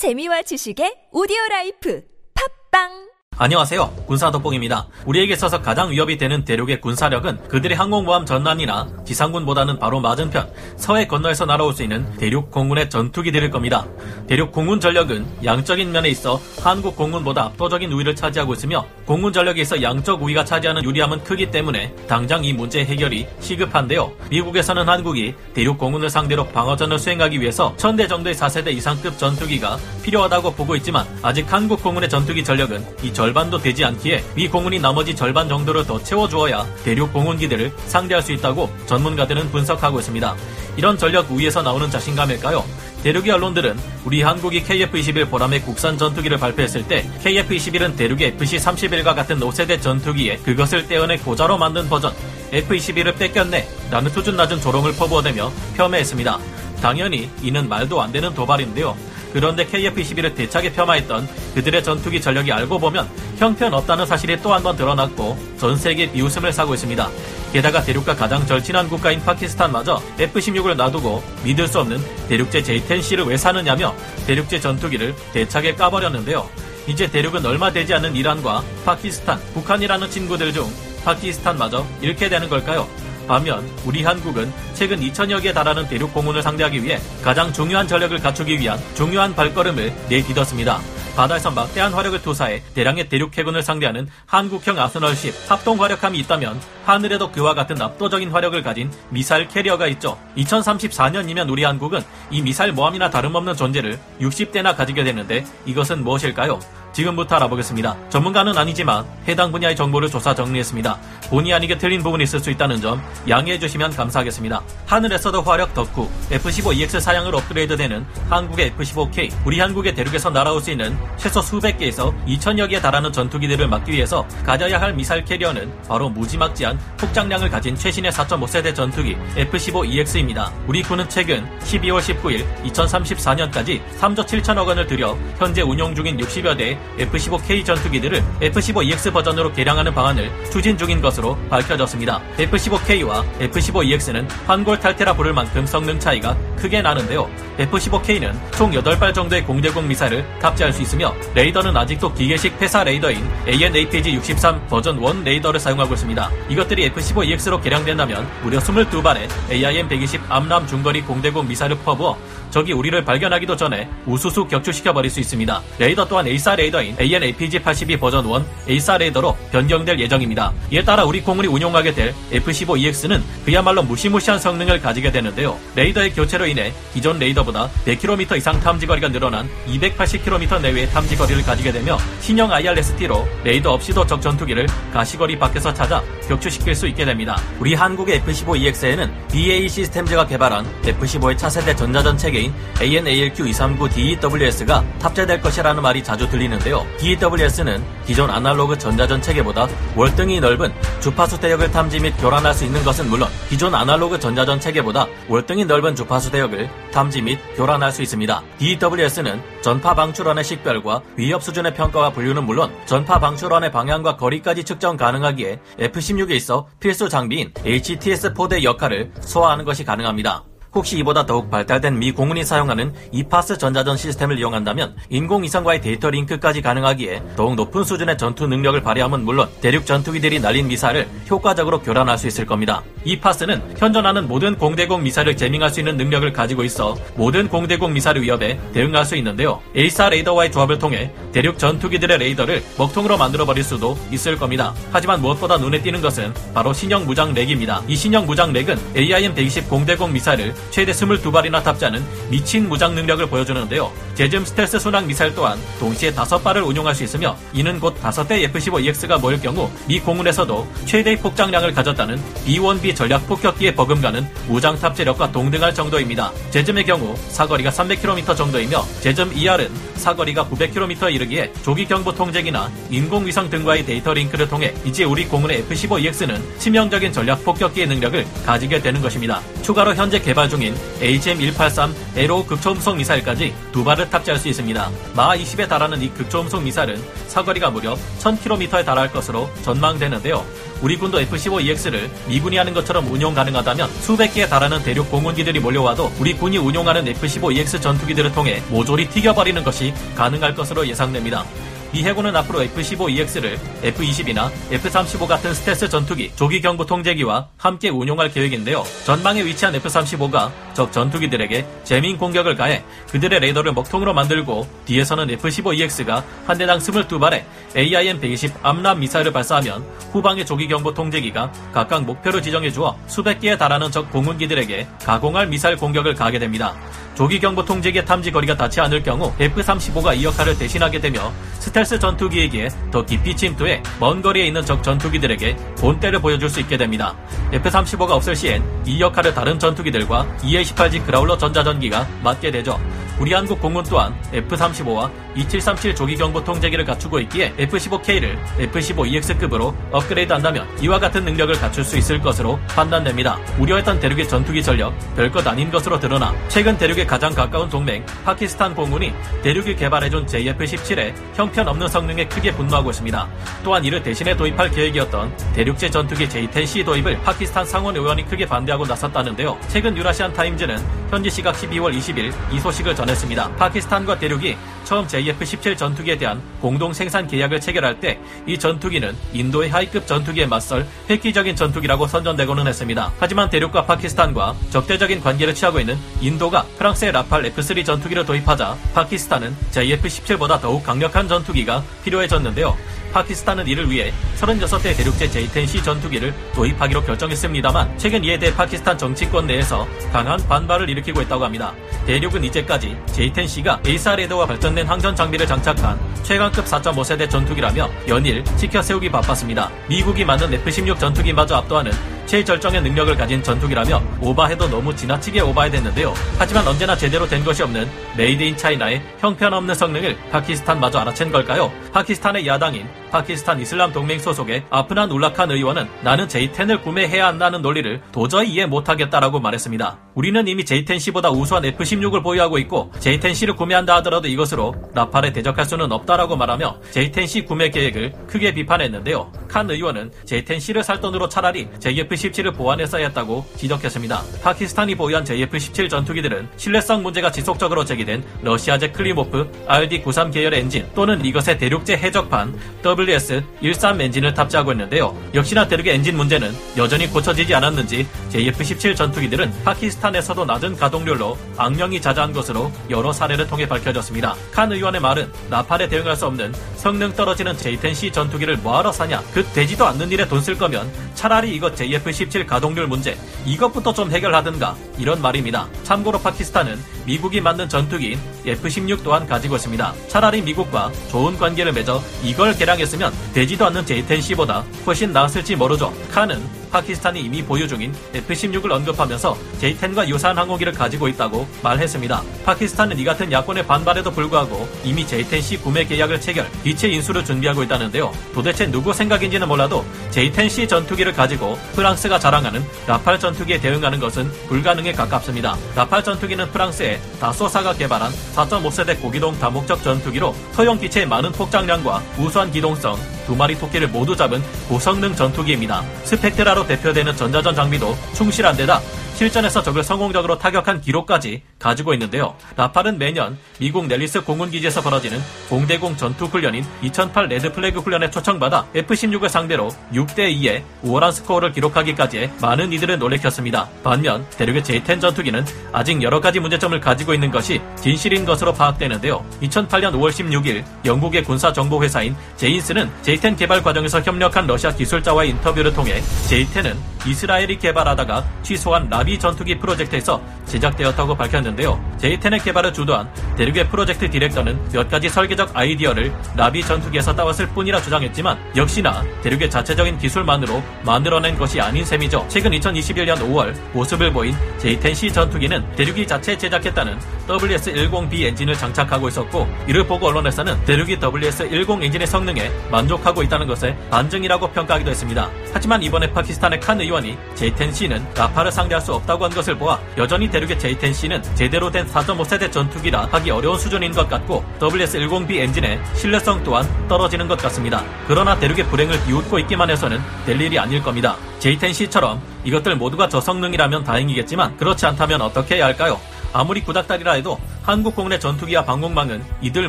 재미와 지식의 오디오 라이프. 팟빵 안녕하세요. 군사덕봉입니다. 우리에게 있어서 가장 위협이 되는 대륙의 군사력은 그들의 항공모함 전단이나 지상군보다는 바로 맞은편 서해 건너에서 날아올 수 있는 대륙 공군의 전투기들일 겁니다. 대륙 공군 전력은 양적인 면에 있어 한국 공군보다 압도적인 우위를 차지하고 있으며 공군 전력에 있어 양적 우위가 차지하는 유리함은 크기 때문에 당장 이 문제 해결이 시급한데요. 미국에서는 한국이 대륙 공군을 상대로 방어전을 수행하기 위해서 천대 정도의 4세대 이상급 전투기가 필요하다고 보고 있지만 아직 한국 공군의 전투기 전력은 이 절반도 되지 않기에 미 공군이 나머지 절반 정도를 더 채워주어야 대륙 공군기들을 상대할 수 있다고 전문가들은 분석하고 있습니다. 이런 전력 우위에서 나오는 자신감일까요? 대륙의 언론들은 우리 한국이 KF-21 보람의 국산 전투기를 발표했을 때 KF-21은 대륙의 FC-31과 같은 5세대 전투기에 그것을 떼어내 고자로 만든 버전 F-21을 뺏겼네 라는 수준 낮은 조롱을 퍼부어대며 폄훼했습니다. 당연히 이는 말도 안 되는 도발인데요. 그런데 KF-21을 대차게 폄하했던 그들의 전투기 전력이 알고 보면 형편없다는 사실이 또 한 번 드러났고 전 세계 비웃음을 사고 있습니다. 게다가 대륙과 가장 절친한 국가인 파키스탄마저 F-16을 놔두고 믿을 수 없는 대륙제 J-10C를 왜 사느냐며 대륙제 전투기를 대차게 까버렸는데요. 이제 대륙은 얼마 되지 않은 이란과 파키스탄, 북한이라는 친구들 중 파키스탄마저 잃게 되는 걸까요? 반면 우리 한국은 최근 2천여 개 달하는 대륙 공군을 상대하기 위해 가장 중요한 전력을 갖추기 위한 중요한 발걸음을 내딛었습니다. 바다에서 막대한 화력을 투사해 대량의 대륙 해군을 상대하는 한국형 arsenal ship 합동 화력함이 있다면 하늘에도 그와 같은 압도적인 화력을 가진 미사일 캐리어가 있죠. 2034년이면 우리 한국은 이 미사일 모함이나 다름없는 존재를 60대나 가지게 되는데 이것은 무엇일까요? 지금부터 알아보겠습니다. 전문가는 아니지만 해당 분야의 정보를 조사 정리했습니다. 본의 아니게 틀린 부분이 있을 수 있다는 점 양해해 주시면 감사하겠습니다. 하늘에서도 화력 덕후 F-15EX 사양을 업그레이드되는 한국의 F-15K 우리 한국의 대륙에서 날아올 수 있는 최소 수백 개에서 2천여 개에 달하는 전투기들을 막기 위해서 가져야 할 미사일 캐리어는 바로 무지막지한 폭장량을 가진 최신의 4.5세대 전투기 F-15EX입니다. 우리 군은 최근 12월 19일 2034년까지 3조 7천억 원을 들여 현재 운용 중인 60여 대의 F-15K 전투기들을 F-15EX 버전으로 개량하는 방안을 추진 중인 것으로 밝혀졌습니다. F-15K와 F-15EX는 환골 탈태라 부를 만큼 성능 차이가 크게 나는데요. F-15K는 총 8발 정도의 공대공 미사일을 탑재할 수 있으며 레이더는 아직도 기계식 PESA 레이더인 AN/APG-63 버전 1 레이더를 사용하고 있습니다. 이것들이 F-15EX로 개량된다면 무려 22발의 AIM-120 AMRAAM 중거리 공대공 미사일을 퍼부어 적이 우리를 발견하기도 전에 우수수 격추시켜버릴 수 있습니다. 레이더 또한 AESA 레이더인 AN/APG-82 버전 1 A4 레이더로 변경될 예정입니다. 이에 따라 우리 공군이 운용하게 될 F-15EX는 그야말로 무시무시한 성능을 가지게 되는데요. 레이더의 교체로 인해 기존 레이더보다 100km 이상 탐지 거리가 늘어난 280km 내외의 탐지 거리를 가지게 되며 신형 IRST로 레이더 없이도 적 전투기를 가시거리 밖에서 찾아 격추시킬 수 있게 됩니다. 우리 한국의 F-15EX에는 BAE 시스템즈가 개발한 F-15의 차세대 전자전 체계인 AN/ALQ239DEWS가 탑재될 것이라는 말이 자주 들리는 데요. DEWS는 기존 아날로그 전자전 체계보다 월등히 넓은 주파수 대역을 탐지 및 교란할 수 있는 것은 물론 기존 아날로그 전자전 체계보다 월등히 넓은 주파수 대역을 탐지 및 교란할 수 있습니다. DEWS는 전파 방출원의 식별과 위협 수준의 평가와 분류는 물론 전파 방출원의 방향과 거리까지 측정 가능하기에 F-16에 있어 필수 장비인 HTS pod의 역할을 소화하는 것이 가능합니다. 혹시 이보다 더욱 발달된 미 공군이 사용하는 EPAWSS 전자전 시스템을 이용한다면 인공위성과의 데이터 링크까지 가능하기에 더욱 높은 수준의 전투 능력을 발휘함은 물론 대륙 전투기들이 날린 미사일을 효과적으로 교란할 수 있을 겁니다. EPAWSS는 현존하는 모든 공대공 미사일을 jamming할 수 있는 능력을 가지고 있어 모든 공대공 미사일 위협에 대응할 수 있는데요. A4 레이더와의 조합을 통해 대륙 전투기들의 레이더를 먹통으로 만들어버릴 수도 있을 겁니다. 하지만 무엇보다 눈에 띄는 것은 바로 신형 무장 rack입니다. 이 신형 무장 rack은 AIM-120 공대공 미사일을 최대 22발이나 탑재하는 미친 무장 능력을 보여주는데요. JASSM 스텔스 순항 미사일 또한 동시에 5발을 운용할 수 있으며 이는 곧 5대 F-15EX가 모일 경우 미 공군에서도 최대의 폭장량을 가졌다는 B-1B 전략 폭격기에 버금가는 무장 탑재력과 동등할 정도입니다. JASSM의 경우 사거리가 300km 정도이며 JASSM-ER은 사거리가 900km에 이르기에 조기 경보 통제기나 인공위성 등과의 데이터 링크를 통해 이제 우리 공군의 F-15EX는 치명적인 전략 폭격기의 능력을 가지게 되는 것입니다. 추가로 현재 개발 중인 AGM-183 에로 극초음속 미사일까지 두 발을 탑재할 수 있습니다. 마 20에 달하는 이 극초음속 미사일은 사거리가 무려 1000km에 달할 것으로 전망되는데요. 우리 군도 F-15EX를 미군이 하는 것처럼 운용 가능하다면 수백 개에 달하는 대륙 공군기들이 몰려와도 우리 군이 운용하는 F-15EX 전투기들을 통해 모조리 튀겨버리는 것이 가능할 것으로 예상됩니다. 미 해군은 앞으로 F-15EX를 F-20이나 F-35 같은 스텔스 전투기, 조기 경보 통제기와 함께 운용할 계획인데요. 전방에 위치한 F-35가 적 전투기들에게 재민 공격을 가해 그들의 레이더를 먹통으로 만들고 뒤에서는 F-15EX가 한 대당 22발의 AIM-120 암람 미사일을 발사하면 후방의 조기 경보 통제기가 각각 목표를 지정해 주어 수백 개에 달하는 적 공군기들에게 가공할 미사일 공격을 가하게 됩니다. 조기 경보 통제기의 탐지 거리가 닿지 않을 경우 F-35가 이 역할을 대신하게 되며 스텔스 전투기에게 더 깊이 침투해 먼 거리에 있는 적 전투기들에게 본때를 보여줄 수 있게 됩니다. F-35가 없을 시엔 이 역할을 다른 전투기들과 EA-18G 그라울러 전자전기가 맡게 되죠. 우리 한국 공군 또한 F-35와 2737 조기 경보 통제기를 갖추고 있기에 F-15K를 F-15EX급으로 업그레이드한다면 이와 같은 능력을 갖출 수 있을 것으로 판단됩니다. 우려했던 대륙의 전투기 전력 별것 아닌 것으로 드러나 최근 대륙에 가장 가까운 동맹 파키스탄 공군이 대륙이 개발해준 JF-17의 형편없는 성능에 크게 분노하고 있습니다. 또한 이를 대신해 도입할 계획이었던 대륙제 전투기 J-10C 도입을 파키스탄 상원 의원이 크게 반대하고 나섰다는데요. 최근 유라시안 타임즈는 현지 시각 12월 20일 이 소식을 전했습니다. 파키스탄과 대륙이 처음 JF-17 전투기에 대한 공동 생산 계약을 체결할 때 이 전투기는 인도의 하이급 전투기에 맞설 획기적인 전투기라고 선전되고는 했습니다. 하지만 대륙과 파키스탄과 적대적인 관계를 취하고 있는 인도가 프랑스의 라팔 F3 전투기를 도입하자 파키스탄은 JF-17보다 더욱 강력한 전투기가 필요해졌는데요. 파키스탄은 이를 위해 36대 대륙제 J-10C 전투기를 도입하기로 결정했습니다만 최근 이에 대해 파키스탄 정치권 내에서 강한 반발을 일으키고 있다고 합니다. 대륙은 이제까지 J-10C가 AESA 레이더와 발전된 항전 장비를 장착한 최강급 4.5세대 전투기라며 연일 치켜 세우기 바빴습니다. 미국이 만든 F-16 전투기마저 압도하는 최절정의 능력을 가진 전투기라며 오바해도 너무 지나치게 오바해댔는데요. 하지만 언제나 제대로 된 것이 없는 made in China의 형편없는 성능을 파키스탄마저 알아챈 걸까요? 파키스탄의 야당인 파키스탄 이슬람 동맹 소속의 아프난 울라칸 의원은 나는 J10을 구매해야 한다는 논리를 도저히 이해 못하겠다라고 말했습니다. 우리는 이미 J10C보다 우수한 F16을 보유하고 있고 J10C를 구매한다 하더라도 이것으로 라팔에 대적할 수는 없다라고 말하며 J10C 구매 계획을 크게 비판했는데요. 칸 의원은 J10C를 살 돈으로 차라리 JF-17을 보완했어야 했다고 지적했습니다. 파키스탄이 보유한 JF-17 전투기들은 신뢰성 문제가 지속적으로 제기된 러시아제 클리모프 RD-93 계열의 엔진 또는 이것의 대륙제 해적판 WS-13 엔진을 탑재하고 있는데요. 역시나 대륙의 엔진 문제는 여전히 고쳐지지 않았는지 JF-17 전투기들은 파키스탄 에서도 낮은 가동률로 악명이 자자한 것으로 여러 사례를 통해 밝혀졌습니다. 칸 의원의 말은 라팔에 대응할 수 없는 성능 떨어지는 J-10C 전투기를 뭐하러 사냐 그 되지도 않는 일에 돈 쓸 거면 차라리 이것 JF-17 가동률 문제 이것부터 좀 해결하든가 이런 말입니다. 참고로 파키스탄은 미국이 만든 전투기인 F-16 또한 가지고 있습니다. 차라리 미국과 좋은 관계를 맺어 이걸 개량했으면 되지도 않는 J-10C보다 훨씬 나았을지 모르죠. 칸은 파키스탄이 이미 보유 중인 F-16을 언급하면서 J-10과 유사한 항공기를 가지고 있다고 말했습니다. 파키스탄은 이 같은 야권의 반발에도 불구하고 이미 J-10C 구매 계약을 체결, 기체 인수를 준비하고 있다는데요. 도대체 누구 생각인지는 몰라도 J-10C 전투기를 가지고 프랑스가 자랑하는 라팔 전투기에 대응하는 것은 불가능에 가깝습니다. 라팔 전투기는 프랑스의 다소사가 개발한 4.5세대 고기동 다목적 전투기로 소형 기체의 많은 폭장량과 우수한 기동성, 두 마리 토끼를 모두 잡은 고성능 전투기입니다. 스펙트라로 대표되는 전자전 장비도 충실한 데다 실전에서 적을 성공적으로 타격한 기록까지 가지고 있는데요. 라팔은 매년 미국 넬리스 공군기지에서 벌어지는 공대공 전투 훈련인 2008 Red Flag 훈련에 초청받아 F-16을 상대로 6대2의 우월한 스코어를 기록하기까지의 많은 이들을 놀래켰습니다. 반면 대륙의 J-10 전투기는 아직 여러 가지 문제점을 가지고 있는 것이 진실인 것으로 파악되는데요. 2008년 5월 16일 영국의 군사정보회사인 제인스는 J-10 개발 과정에서 협력한 러시아 기술자와의 인터뷰를 통해 J-10은 이스라엘이 개발하다가 취소한 라비 전투기 프로젝트에서 제작되었다고 밝혔는데 요. J-10의 개발을 주도한 대륙의 프로젝트 디렉터는 몇 가지 설계적 아이디어를 라비 전투기에서 따왔을 뿐이라 주장했지만 역시나 대륙의 자체적인 기술만으로 만들어낸 것이 아닌 셈이죠. 최근 2021년 5월 모습을 보인 J-10C 전투기는 대륙이 자체 제작했다는 WS-10B 엔진을 장착하고 있었고 이를 보고 언론에서는 대륙이 WS-10 엔진의 성능에 만족하고 있다는 것의 반증이라고 평가하기도 했습니다. 하지만 이번에 파키스탄의 칸 의원 국회의원이 J-10C는 라팔을 상대할 수 없다고 한 것을 보아 여전히 대륙의 J-10C는 제대로 된 4.5세대 전투기라 하기 어려운 수준인 것 같고 WS-10B 엔진의 신뢰성 또한 떨어지는 것 같습니다. 그러나 대륙의 불행을 비웃고 있기만 해서는 될 일이 아닐 겁니다. J-10C처럼 이것들 모두가 저성능이라면 다행이겠지만 그렇지 않다면 어떻게 해야 할까요? 아무리 구닥다리라 해도 한국 공군의 전투기와 방공망은 이들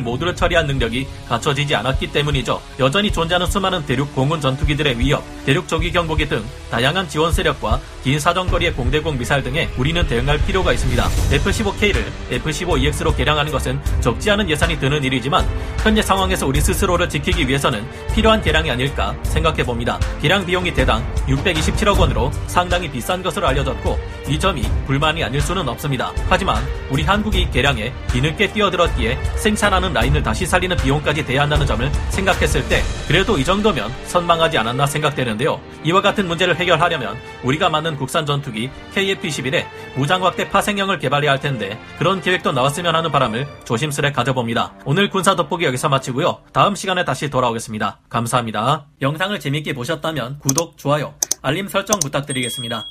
모두를 처리한 능력이 갖춰지지 않았기 때문이죠. 여전히 존재하는 수많은 대륙 공군 전투기들의 위협, 대륙 조기 경보기 등 다양한 지원 세력과 긴 사정거리의 공대공 미사일 등에 우리는 대응할 필요가 있습니다. F-15K를 F-15EX로 개량하는 것은 적지 않은 예산이 드는 일이지만 현재 상황에서 우리 스스로를 지키기 위해서는 필요한 개량이 아닐까 생각해 봅니다. 개량 비용이 대당 627억 원으로 상당히 비싼 것으로 알려졌고 이 점이 불만이 아닐 수는 없습니다. 하지만 우리 한국이 개량에 뒤늦게 뛰어들었기에 생산하는 라인을 다시 살리는 비용까지 대야 한다는 점을 생각했을 때 그래도 이 정도면 선망하지 않았나 생각되는데요. 이와 같은 문제를 해결하려면 우리가 만든 국산 전투기 KF-21에 무장 확대 파생형을 개발해야 할 텐데 그런 계획도 나왔으면 하는 바람을 조심스레 가져봅니다. 오늘 군사 돋보기 여기서 마치고요. 다음 시간에 다시 돌아오겠습니다. 감사합니다. 영상을 재밌게 보셨다면 구독, 좋아요, 알림 설정 부탁드리겠습니다.